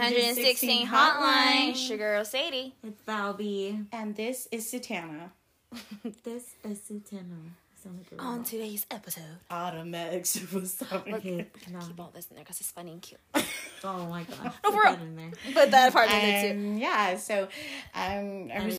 116 hotline. Sugar Girl Sadie. It's Valby. And this is Satana. This is Sutano. Sound like a On today's episode. Automatic superstar. Okay, no. Keep all this in there because it's funny and cute. Oh my god. No, Put for that in there. Put that part in there too. Yeah, so um, I'm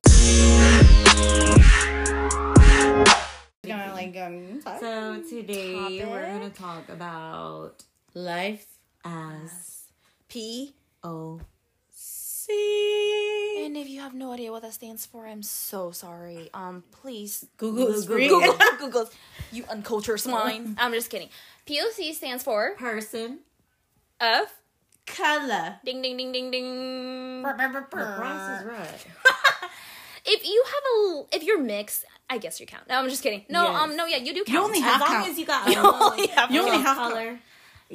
gonna like um, talk. So today we're gonna talk about life as P. O see And if you have no idea what that stands for, I'm so sorry. Um, please Google is Google. Google, Google, you uncultured swine. I'm just kidding. POC stands for person. of color. ding ding ding ding ding. The is right. If you have a, if you're mixed, I guess you count. No, I'm just kidding. No, Yes. um, no, yeah, you do count. You only As have long count. as you got a You little, only have You only count. have color.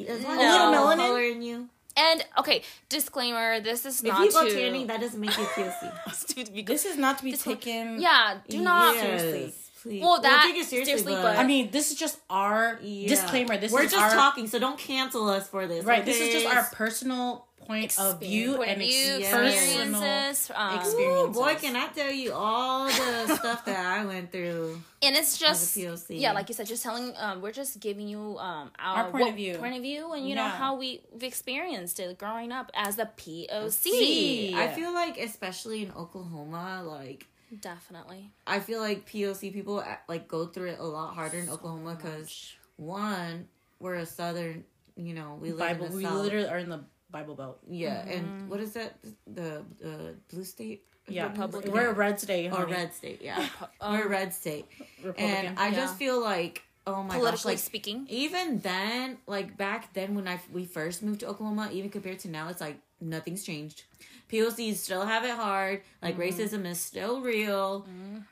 As long No. you have Melanin? color in you. And okay, disclaimer: this is If not you go to. tanning, that doesn't make you POC. This is not to be taken. yeah, do not. Yes, seriously. Please. Well, that- take it seriously, seriously, but, but- I mean, this is just our yeah. disclaimer. This we're is just our, talking, so don't cancel us for this. Right. This is just our personal point of view Point and of view, ex- experiences, personal um, Ooh, boy, can I tell you all the stuff that I went through. and it's just As a POC. yeah, like you said, just telling. Um, we're just giving you um our, Our point what- of view. point of view, and you know how we we've experienced it growing up as a POC. See. I feel like, especially in Oklahoma, like Definitely. I feel like POC people uh, like go through it a lot harder in Oklahoma because one, we're a southern, you know, we live Bible. in the We south. literally are in the Bible Belt. yeah, and what is that? The uh, blue state. Yeah, Republican. we're a red state. or honey. red state. Yeah, um, we're a red state, Republican. and I Yeah. just feel like oh my gosh, like speaking, even then, like back then when I we first moved to Oklahoma, even compared to now, it's like nothing's changed. POCs still have it hard. Like racism is still real,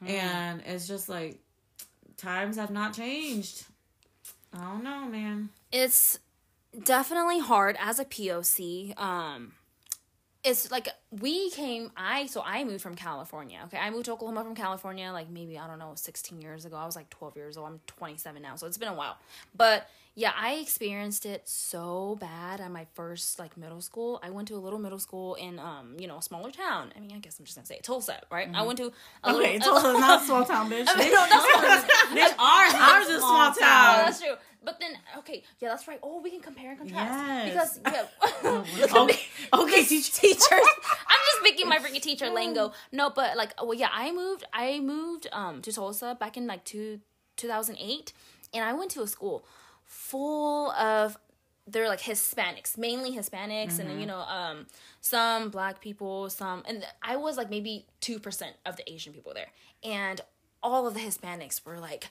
and it's just like times have not changed. I don't know, man. it's definitely hard as a POC. Um, it's like we came. I so I moved from California. Okay, I moved to Oklahoma from California. Like maybe I don't know, sixteen years ago. I was like twelve years old. I'm twenty seven now, so it's been a while. But yeah, I experienced it so bad at my first like middle school. I went to a little middle school in um you know a smaller town. I mean, I guess I'm just gonna say it, Tulsa, right? I went to a Okay, little. Tulsa, not a small town, bitch. I mean, no, that's ours, Ours is small Oh, town. that's true. But then, okay, yeah, that's right. Oh, we can compare and contrast Yes. because yeah. Me. Okay, okay, teacher. teachers. I'm just making my freaking teacher lingo. No, but like, well, yeah, I moved. I moved um to Tulsa back in like two 2008, and I went to a school full of they're like Hispanics, mainly Hispanics, and then you know um some black people, some, and I was like maybe two percent of the Asian people there, and all of the Hispanics were like.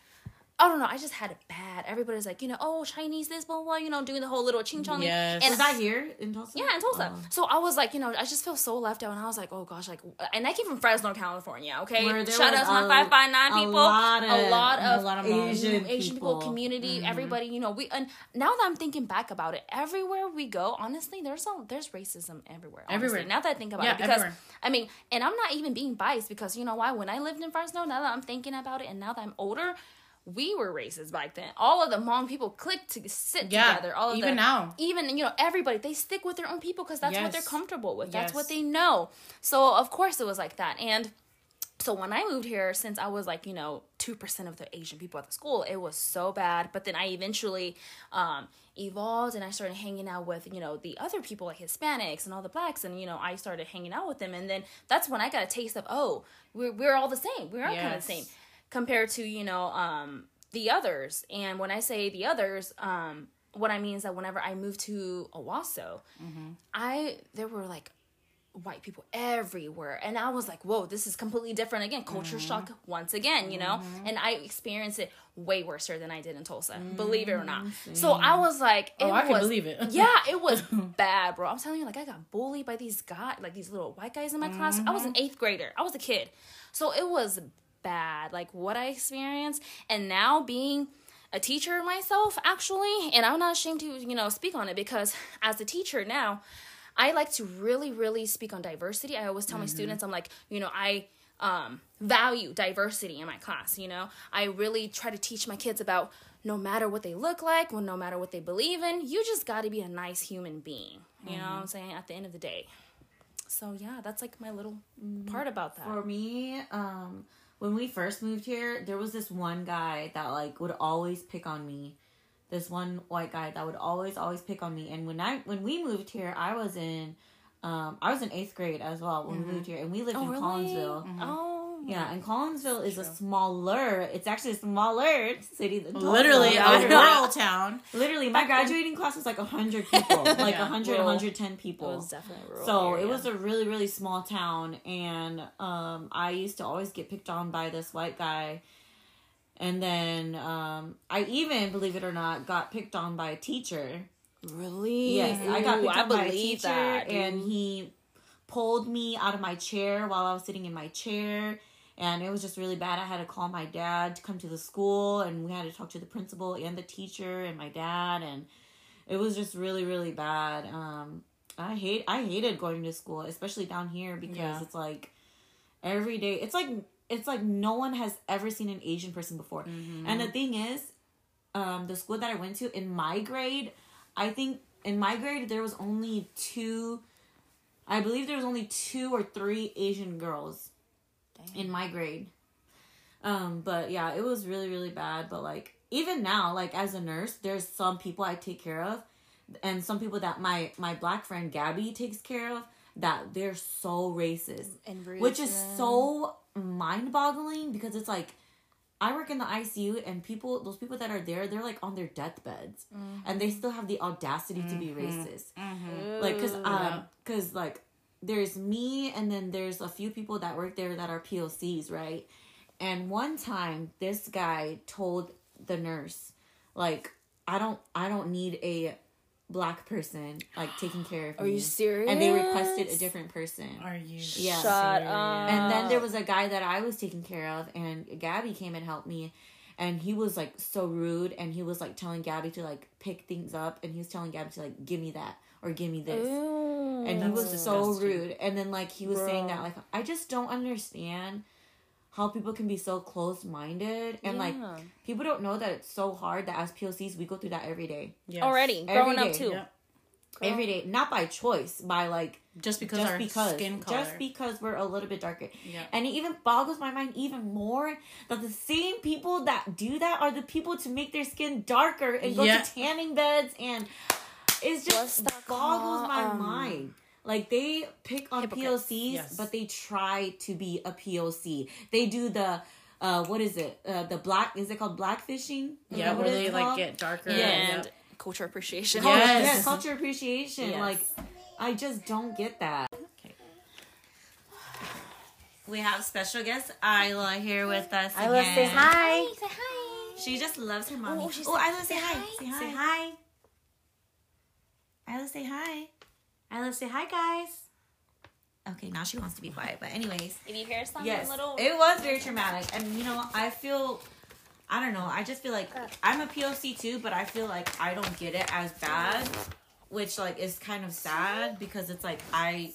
I don't know. I just had it bad. Everybody's like, you know, oh Chinese, this, blah, blah, blah, you know, doing the whole little ching chong. Yes. And Is that here in Tulsa? yeah, in Tulsa. Oh. So I was like, you know, I just feel so left out, and I was like, oh gosh, like, and I came from Fresno, California. Okay, Where there shout out to my a- five five nine a people, lot a lot of, a lot of Asian Asian people, people. community, mm-hmm. everybody. You know, we and now that I'm thinking back about it, everywhere we go, honestly, there's a there's racism everywhere. honestly. Everywhere. Now that I think about Yeah, it, because everywhere. I mean, and I'm not even being biased because you know why? When I lived in Fresno, now that I'm thinking about it, and now that I'm older. We were racist back then. All of the Hmong people clicked to sit Yeah, together. All of even the, now. even you know everybody they stick with their own people because that's what they're comfortable with. That's Yes. what they know. So of course it was like that. And so when i moved here since i was like you know 2% of the asian people at the school it was so bad. But then i eventually um evolved and i started hanging out with you know the other people like hispanics and all the blacks. And you know i started hanging out with them. And then that's when i got a taste of oh we're, we're all the same. We're all kind of the same compared to you know um the others. And when i say the others um what i mean is that whenever i moved to owasso i there were like white people everywhere. And i was like whoa this is completely different again. Culture Mm-hmm. shock once again you know? And i experienced it way worse than i did in tulsa believe it or not. so i was like it Mm-hmm. Oh, I can believe it. yeah it was bad bro. I'm telling you like i got bullied by these guys like these little white guys in my class. I was an Mm-hmm. eighth grader. I was a kid. So it was bad like what i experienced and now being a teacher myself actually and i'm not ashamed to you know speak on it because as a teacher now i like to really really speak on diversity i always tell my students i'm like you know i um, value diversity in my class you know i really try to teach my kids about no matter what they look like, well, no matter what they believe in, you just got to be a nice human being. You know what I'm saying? At the end of the day. So yeah, that's like my little part about that. For me, um, when we first moved here, there was this one guy that like would always pick on me. This one white guy that would always always pick on me. And when I when we moved here, I was in um I was in eighth grade as well when we moved here, and we lived in Collinsville. Oh, Yeah, and Collinsville is a smaller. It's actually a smaller city than Literally, a literally, rural town. literally, my graduating class was like hundred people, like Yeah. 100, Rural. 110 it people. was definitely rural So area. it was a really, really small town, and um, I used to always get picked on by this white guy. And then um, I even, believe it or not, got picked on by a teacher. really. Yes, I got Ooh, picked I on by a teacher, that, and he pulled me out of my chair while I was sitting in my chair. And it was just really bad. I had to call my dad to come to the school, and we had to talk to the principal and the teacher and my dad, and it was just really, really bad. Um, I hate, I hated going to school, especially down here because Yeah. it's like every day. It's like it's like no one has ever seen an Asian person before. And the thing is, um, the school that I went to in my grade, I think in my grade there was only two. I believe there was only two or three Asian girls in my grade. Um, but yeah, it was really really bad. But like even now, like as a nurse, there's some people I take care of, and some people that my my black friend Gabby takes care of that they're so racist And which is so mind-boggling because it's like I work in the ICU and people those people that are there they're like on their deathbeds and they still have the audacity to be racist. Like cuz um cuz like there's me and then there's a few people that work there that are POCs right and one time this guy told the nurse like I don't I don't need a black person like taking care of Are me you serious? and they requested a different person Are you? Yeah. Shut serious? up. and then there was a guy that I was taking care of, and Gabby came and helped me. And he was like so rude, and he was like telling Gabby to like pick things up, and he was telling Gabby to like give me that or give me this. Ooh. and he was so disgusting. rude. And then like he was saying that like I just don't understand how people can be so close minded, and like people don't know that it's so hard that as POCs we go through that every day, Yes. already Every growing day. up too. Yep. every day, not by choice, by like Just because just our because skin color. just because we're a little bit darker Yeah. and it even boggles my mind even more that the same people that do that are the people to make their skin darker and go Yeah. to tanning beds and it's just that boggles called? my Um, mind like they pick on Hypocrites. POCs Yes. but they try to be a POC they do the uh what is it uh the black is it called blackfishing Is Yeah, where it's they like get darker. And Yep. culture appreciation. Culture- Yes. yes, culture appreciation Yes. like I just don't get that Okay. we have special guest Isla here with us Isla, again. say hi. Say hi. She just loves her mommy. Oh, Oh, she Isla, say, say hi. hi. Say hi. Say hi. Isla, say hi. Isla, say hi, guys. Okay, now she wants to be quiet. But anyways, If you hear some yes, little, it was very traumatic, and you know, I feel. I don't know. I just feel like I'm a POC too, but I feel like I don't get it as bad, which like is kind of sad because it's like I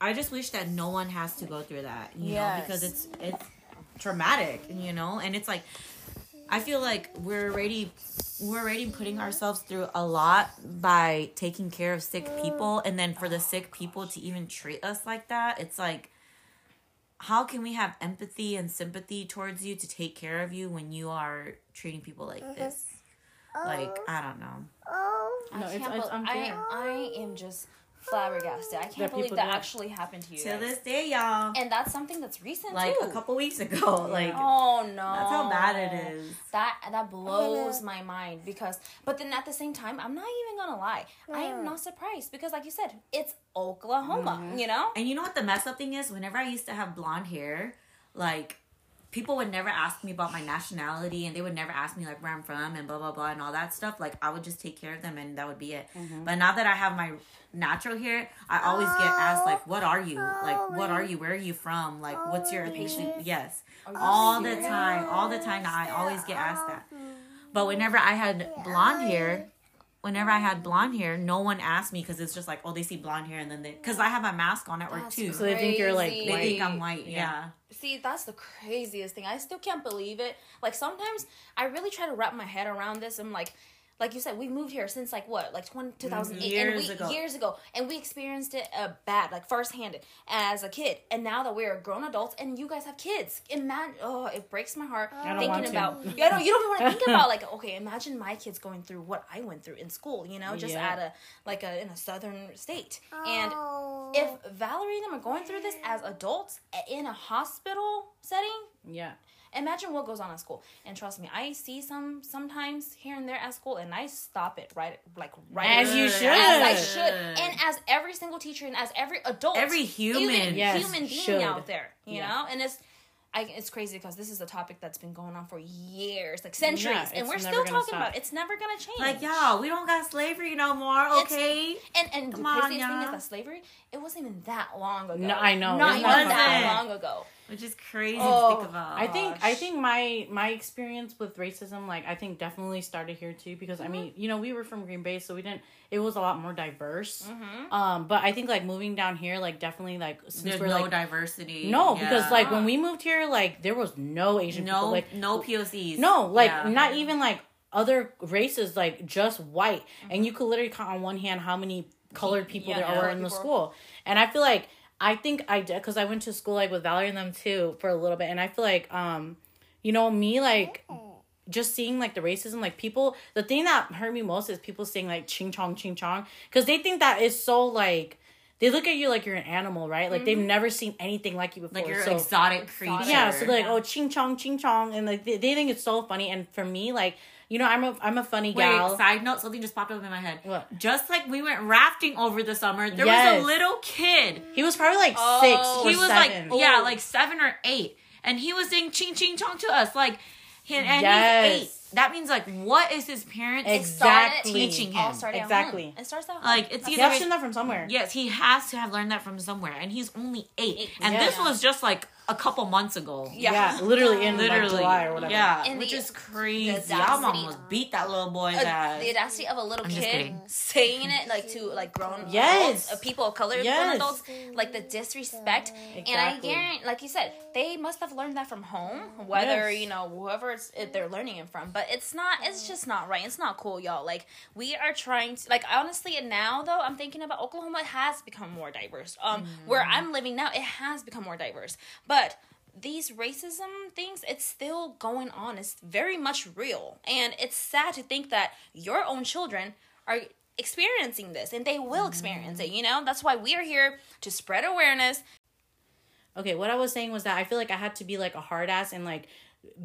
I just wish that no one has to go through that, you know, because it's it's traumatic, you know, and it's like I feel like we're already we're already putting ourselves through a lot by taking care of sick people and then for the sick people to even treat us like that, it's like how can we have empathy and sympathy towards you to take care of you when you are treating people like mm-hmm. this? Like, I don't know. Oh. No, it's, can't it's bel- unfair. I, I am just flabbergasted. I can't That believe that do actually happened to you. To guys. this day, y'all. and that's something that's recent Like too. a couple weeks ago. Like Oh no, that's how bad it is. That that blows my mind because, but then at the same time, I'm not even gonna lie. I am not surprised because, like you said, it's Oklahoma. Mm-hmm. You know, And you know what the mess up thing is? Whenever I used to have blonde hair, like people would never ask me about my nationality and they would never ask me like where I'm from and blah blah blah and all that stuff. Like I would just take care of them and that would be it. Mm-hmm. But now that I have my natural hair, I always get asked like, "What are you? Like, what are you? Where are you from? Like, what's your ethnicity?" Yes, all the time, all the time. Now I always get asked that. But whenever I had blonde hair, whenever I had blonde hair, no one asked me because it's just like, oh, they see blonde hair and then they, because I have my mask on at work That's too. So they think you're, like, Crazy. they think I'm white. Yeah. Yeah. See, that's the craziest thing. I still can't believe it. Like sometimes I really try to wrap my head around this. I'm like, like you said, we moved here since like what, like 20, 2008, and Years we, ago. years ago, and we experienced it uh, bad, like firsthand as a kid. And now that we're grown adults, and you guys have kids, imagine. Oh, it breaks my heart don't thinking want to. about. Yeah, no, you don't want to think about like, okay, imagine my kids going through what I went through in school. You know, just Yeah. at a like a in a southern state, and if Valerie and them are going through this as adults in a hospital setting, Yeah. Imagine what goes on at school. And trust me, I see some sometimes here and there at school, and I stop it right, like right As you should, as. I should, and as every single teacher and as every adult, Every human. human, Yes, human being should. out there, you Yeah. know, and it's. I, it's crazy because this is a topic that's been going on for years, like centuries, Yeah, and we're still talking stop. about it. It's never gonna change. Like, y'all, we don't got slavery no more, It's- okay? And and Come the on, thing is that slavery, it wasn't even that long ago. No, I know. Not It's even that long ago. Which is crazy Oh, to think about. I think I think my my experience with racism, like I think definitely started here too because I mean, you know, we were from Green Bay, so we didn't. It was a lot more diverse. Mm-hmm. Um, but I think like moving down here, like definitely like since There's we're no like diversity. no, because like when we moved here, like there was no Asian people, no, like no POCs. no, like Yeah. not even like other races, like just white, and you could literally count on one hand how many colored people Yeah, there yeah. are in the school. And I feel like I think I did because I went to school like with Valerie and them too for a little bit, and I feel like um, you know, me like just seeing like the racism, like people. The thing that hurt me most is people saying like ching chong ching chong because they think that is so like. They look at you like you're an animal, right? Like they've never seen anything like you before. like you're so, exotic creature. Yeah, so they're like, oh, ching chong, ching chong, and like they, they think it's so funny. And for me, like, you know, I'm a I'm a funny gal. Wait, side note, something just popped up in my head. What? Just like we went rafting over the summer, there was a little kid. He was probably like Oh, six or he was seven. like, yeah, oh. like seven or eight, and he was saying ching ching chong to us, like, he, and Yes. he's eight. That means like, what is his parents Exactly. teaching him? All started at Exactly. home. It starts at home. Like, it's That's you either- have why- to know from somewhere. Yes, he has to have learned that from somewhere, and he's only eight. Eight. And Yeah. this was just like a couple months ago. Yeah. Yeah, literally in Literally, like July or whatever. Yeah, And which the- is crazy. the Y'all audacity- almost beat that little boy's Uh, ass. the audacity of a little I'm kid saying it like to like grown Yes. adults, uh, people of color, Yes. grown adults, like the disrespect. And I guarantee, like you said, they must have learned that from home, whether Yes. you know whoever it's, it, they're learning it from. But it's not, it's just not right. It's not cool, y'all. Like we are trying to, like honestly, now though, I'm thinking about Oklahoma has become more diverse. Um, where I'm living now, it has become more diverse, but these racism things it's still going on. It's very much real. And it's sad to think that your own children are experiencing this and they will experience it you know? That's why we are here to spread awareness. Okay, what I was saying was that I feel like I had to be like a hard ass and like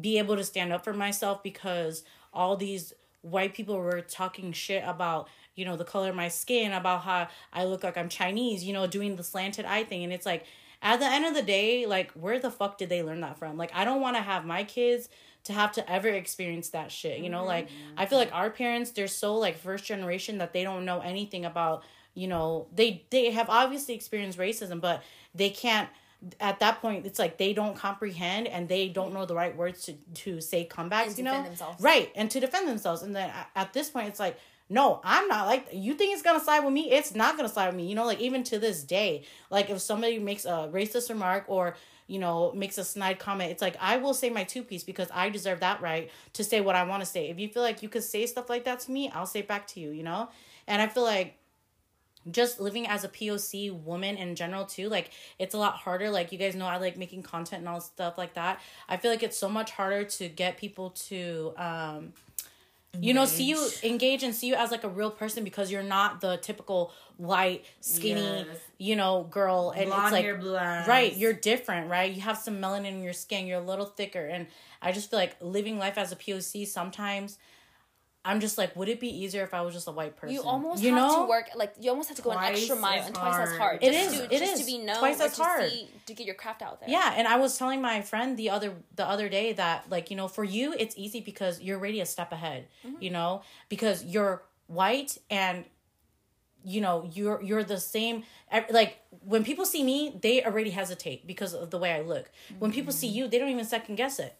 be able to stand up for myself because all these white people were talking shit about you know the color of my skin about how I look like I'm Chinese you know doing the slanted eye thing. And it's like at the end of the day like where the fuck did they learn that from? Like I don't want to have my kids to have to ever experience that shit you know? Like mm-hmm. I feel like our parents they're so like first generation that they don't know anything about you know they they have obviously experienced racism but they can't at that point it's like they don't comprehend and they don't know the right words to to say comebacks you know? themselves. right and to defend themselves and then at this point it's like no i'm not like you think it's gonna side with me it's not gonna side with me you know like even to this day like if somebody makes a racist remark or you know makes a snide comment it's like i will say my two piece because i deserve that right to say what i want to say if you feel like you could say stuff like that to me i'll say it back to you you know and i feel like just living as a POC woman in general too, like it's a lot harder. Like you guys know I like making content and all stuff like that. I feel like it's so much harder to get people to um you know see you Engage. and see you as like a real person because you're not the typical white skinny Yes. you know girl and Blonde it's like hair, blue eyes. right you're different right you have some melanin in your skin you're a little thicker and i just feel like living life as a poc sometimes i'm just like would it be easier if i was just a white person you almost you have know to work like you almost have to go an extra mile and twice as hard. It just is, to, it just is. to be known Twice as to hard. see to get your craft out there Yeah, and I was telling my friend the other the other day that like you know for you it's easy because you're already a step ahead, Mm-hmm. you know, because you're white and you know you're you're the same like when people see me they already hesitate because of the way I look. When people Mm-hmm. see you they don't even second guess it.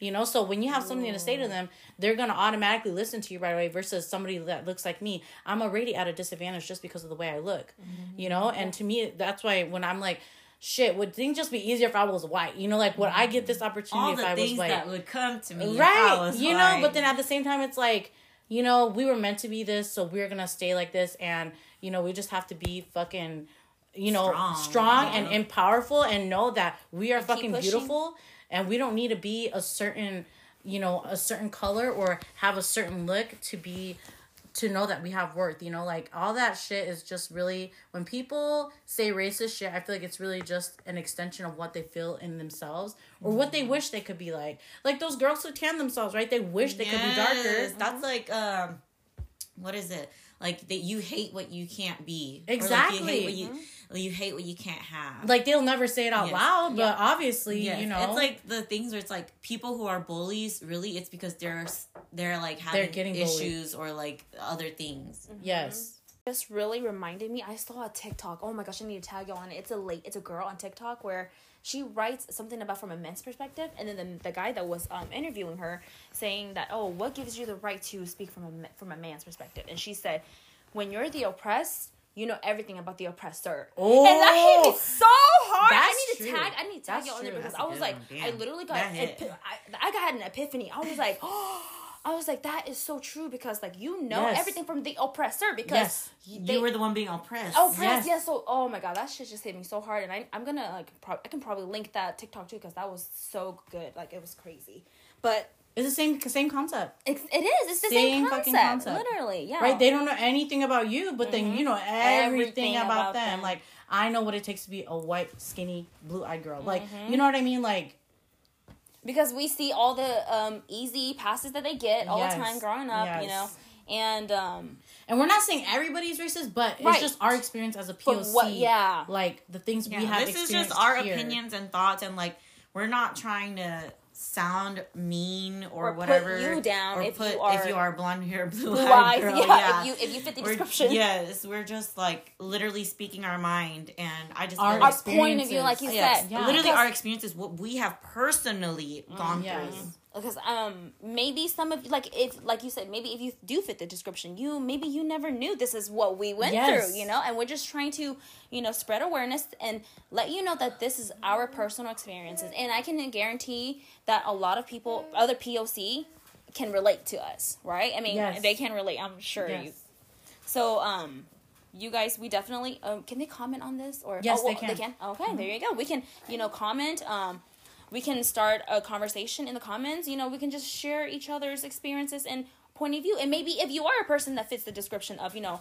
You know, so when you have something to say to them, they're gonna automatically listen to you right away. Versus somebody that looks like me, I'm already at a disadvantage just because of the way I look. Mm-hmm. You know, and to me, that's why when I'm like, shit, would things just be easier if I was white? You know, like would I get this opportunity All if the I was things white? that would come to me. if I right was you know white. but then at the same time it's like you know we were meant to be this so we're gonna stay like this and you know we just have to be fucking you know Strong, strong, yeah. and, and powerful and know that we are keep fucking beautiful and we don't need to be a certain you know a certain color or have a certain look to be to know that we have worth you know? Like all that shit is just really when people say racist shit i feel like it's really just an extension of what they feel in themselves or what they mm-hmm. wish they could be like. Like those girls who tan themselves right? They wish they could be darker. That's mm-hmm. like um, what is it? Like that you hate what you can't be. Or, like, Exactly. you hate mm-hmm. What you you hate what you can't have. like they'll never say it out Yes. loud but obviously Yes, you know it's like the things where it's like people who are bullies. Really, it's because they're they're like having They're getting bullied. issues or like other things. yes just really reminded me. I saw a TikTok. Oh my gosh, I need to tag y'all on it. It's a late. It's a girl on TikTok where she writes something about from a men's perspective, and then the, the guy that was um, interviewing her saying that, oh, what gives you the right to speak from a from a man's perspective? And she said, when you're the oppressed, you know everything about the oppressor. Oh, and that hit me oh, so hard. I need to true. tag. I need to tag That's you on it because I was like. I literally got, epi- I, I got an epiphany. I was like, oh. I was like, that is so true because like you know Yes. everything from the oppressor because Yes. they- you were the one being oppressed. Oh, Prince, Yes. yes. So, oh my god, that shit just hit me so hard, and I, I'm gonna like, pro- I can probably link that TikTok too because that was so good. Like, it was crazy. But it's the same same concept it's, it is. It's the same, Same concept, fucking concept. Literally, yeah. right they don't know anything about you but then you know everything, Everything about, about them. them. like i know what it takes to be a white skinny blue-eyed girl like Mm-hmm. you know what i mean like because we see all the um easy passes that they get all Yes. the time growing up, you know, and um and we're not saying everybody's racist but it's Right. just our experience as a poc what- yeah. like the things Yeah, we have this is just our here. opinions and thoughts, and like we're not trying to sound mean or, Or put whatever. you down or if put you are if you are blonde hair, blue, blue eyed eyes. girl. yeah, yeah. if you if you fit the We're- description. yes, we're just like literally speaking our mind, and I just Our Our like- point of view, like you experiences. said, Yeah. literally Because- our experiences, what we have personally mm, gone yes. through. Because um maybe some of like if like you said maybe if you do fit the description you maybe you never knew this is what we went Yes. through you know and we're just trying to you know spread awareness and let you know that this is our personal experiences and i can guarantee that a lot of people other poc can relate to us right i mean Yes. they can relate i'm sure Yes. you so um you guys we definitely um can they comment on this or Yes, oh, they can. they can okay there you go we can you know comment um we can start a conversation in the comments. You know, we can just share each other's experiences and point of view. And maybe if you are a person that fits the description of, you know,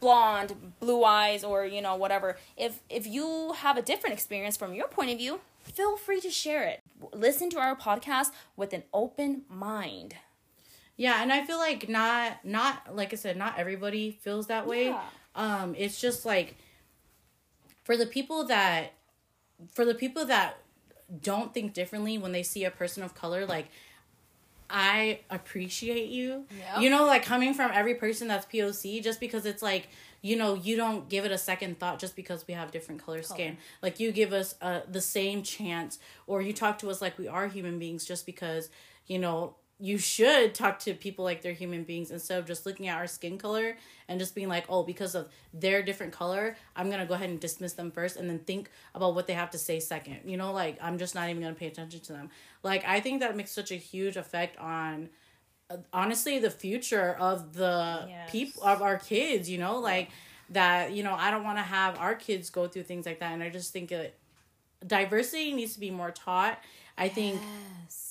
blonde, blue eyes or, you know, whatever, if if you have a different experience from your point of view, feel free to share it. Listen to our podcast with an open mind. Yeah, and I feel like not not like I said, not everybody feels that way. Yeah. Um, it's just like for the people that for the people that don't think differently when they see a person of color, like I appreciate you. Yeah. You know, like coming from every person that's POC, just because it's like, you know, you don't give it a second thought just because we have different color skin. Like you give us uh, the same chance, or you talk to us like we are human beings, just because, you know, you should talk to people like they're human beings instead of just looking at our skin color and just being like, oh, because of their different color, I'm gonna go ahead and dismiss them first and then think about what they have to say second. You know, like I'm just not even gonna pay attention to them. Like I think that makes such a huge effect on uh, honestly the future of the Yes. people of our kids, you know, like that, you know, I don't want to have our kids go through things like that and I just think that diversity needs to be more taught. I think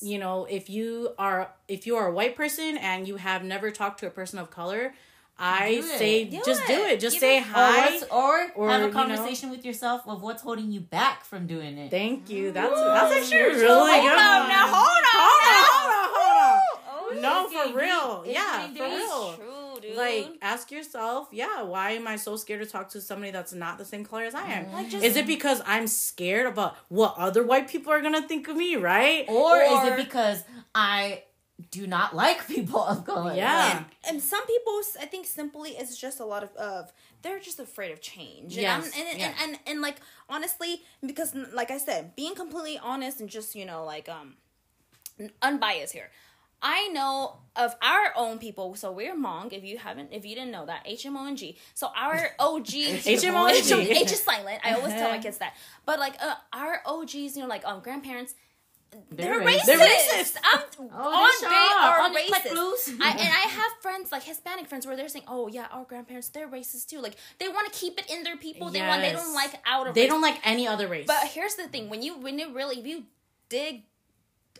you know if you are if you are a white person and you have never talked to a person of color i Do say Do just do it. it. Just Give say it- hi or, or, have you a know- conversation with yourself of what's holding you back from doing it. thank you. That's that's actually a really Hold good on, now, hold on, hold on. Now. hold on. Hold Oh, no for getting real. deep. It's yeah for real. True, dude. like ask yourself yeah why am i so scared to talk to somebody that's not the same color as i am Like, just- is it because i'm scared about what other white people are gonna think of me right Or, is it because I do not like people of color? Yeah. and, and some people i think simply it's just a lot of, of they're just afraid of change and, Yes, I'm- and, yeah. and, and, and like honestly because like i said being completely honest and just you know like um unbiased here. I know of our own people. So we're Hmong. If you haven't, if you didn't know that, H M O N G. So our OG HMONG. H is silent. I always tell my kids that. But like uh, our OGs, you know, like um grandparents. They're, They're racist. They're racist. I'm Oh, on they are are. On the click racist. I, and I have friends like Hispanic friends where they're saying, "Oh yeah, our grandparents they're racist too. Like they want to keep it in their people. They want they don't like out of They race. don't like any other race. But here's the thing: when you when you really if you dig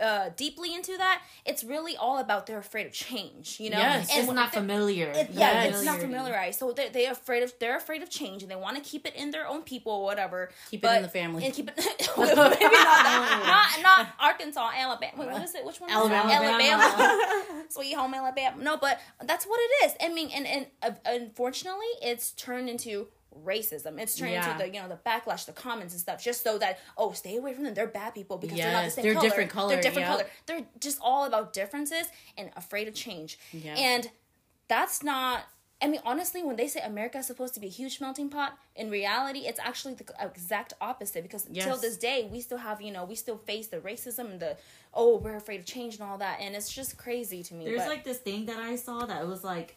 uh deeply into that, it's really all about they're afraid of change. You know, Yes. and It's not familiar. it- yeah, Yes. it's not familiarized. So they're, they're afraid of they're afraid of change and they want to keep it in their own people or whatever. Keep it in the family. and keep it. maybe not that. Not not Arkansas, Alabama. Wait, what is it? Which one? is it? Alabama. Alabama. Sweet home Alabama. No, but that's what it is. I mean, and and uh, unfortunately, it's turned into racism. It's turned Yeah. into the you know the backlash, the comments and stuff, just so that oh, stay away from them. They're bad people because they're not the same they're color. different color, They're different yep. color. They're just all about differences and afraid of change. Yeah. And that's not. I mean, honestly, when they say America is supposed to be a huge melting pot, in reality, it's actually the exact opposite. Because Yes. till this day, we still have, you know, we still face the racism and the oh, we're afraid of change and all that, and it's just crazy to me. There's but- like this thing that I saw that was like,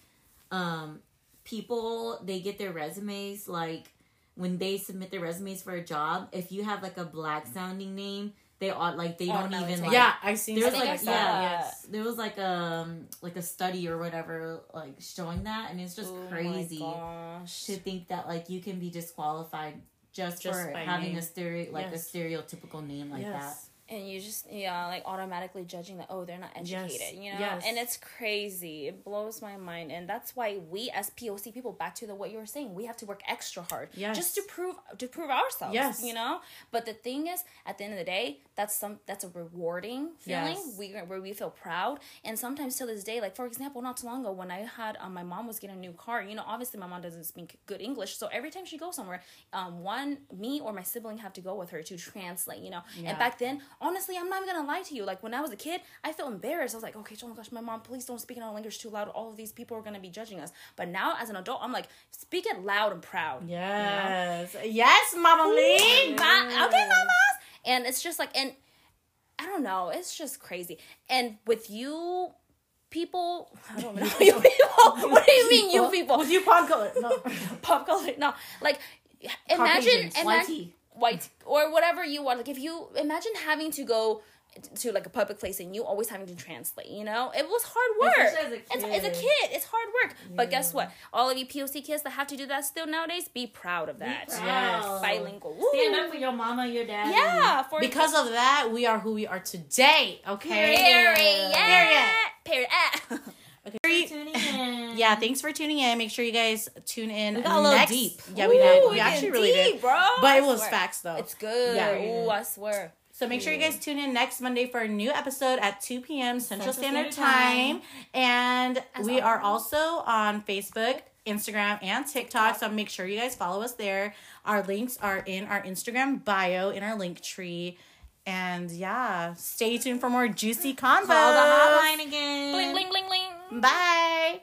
um, people they get their resumes like when they submit their resumes for a job. If you have like a black sounding name, they ought like they don't Automatically even like. yeah, I've seen There's I stuff think like I like saw that. that. Yes. there was like um like a study or whatever like showing that and it's just Oh crazy to think that like you can be disqualified just, Just for having name. a stereo like Yes. a stereotypical name like Yes. And you just yeah like automatically judging that oh they're not Yes. educated you know Yes. and it's crazy it blows my mind and that's why we as poc people back to the what you were saying we have to work extra hard Yes. just to prove to prove ourselves Yes. you know but the thing is at the end of the day that's some that's a rewarding feeling Yes. we where we feel proud and sometimes till this day like for example not too long ago when i had um, my mom was getting a new car you know obviously my mom doesn't speak good english so every time she goes somewhere um one me or my sibling have to go with her to translate you know Yeah. and back then honestly i'm not even gonna lie to you. Like when i was a kid i felt embarrassed. I was like okay oh my gosh my mom please don't speak in our language too loud. All of these people are gonna be judging us. But now as an adult i'm like speak it loud and proud Yes. Yes, Mama Lee. Ma- okay mamas. And it's just like and i don't know. It's just crazy. And with you people i don't know. You people? What do you mean you people? With you pop color. No. pop culture no. Like imagine imagine. White or whatever you want like if you imagine having to go to like a public place and you always having to translate you know it was hard work as a It's, it's a kid. kid it's hard work but guess what all of you poc kids that have to do that still nowadays be proud of that Yes. bilingual stand Woo. up for your mama your dad. yeah for Because of that, we are who we are today. Okay. period Period. period Period. tuning in Yeah, thanks for tuning in. Make sure you guys tune in. We got a little next- deep. Yeah, we Ooh, did. We we actually really deep, did. bro But I it was swear. facts though. it's good Yeah. Ooh, i swear So make sure you guys tune in next Monday for a new episode at 2 p.m. Central, Standard, Standard Time. And As we are also on Facebook, Instagram, and TikTok. So make sure you guys follow us there. Our links are in our Instagram bio, in our link tree. And yeah, stay tuned for more juicy convo. call the hotline again bling bling bling bling Bye.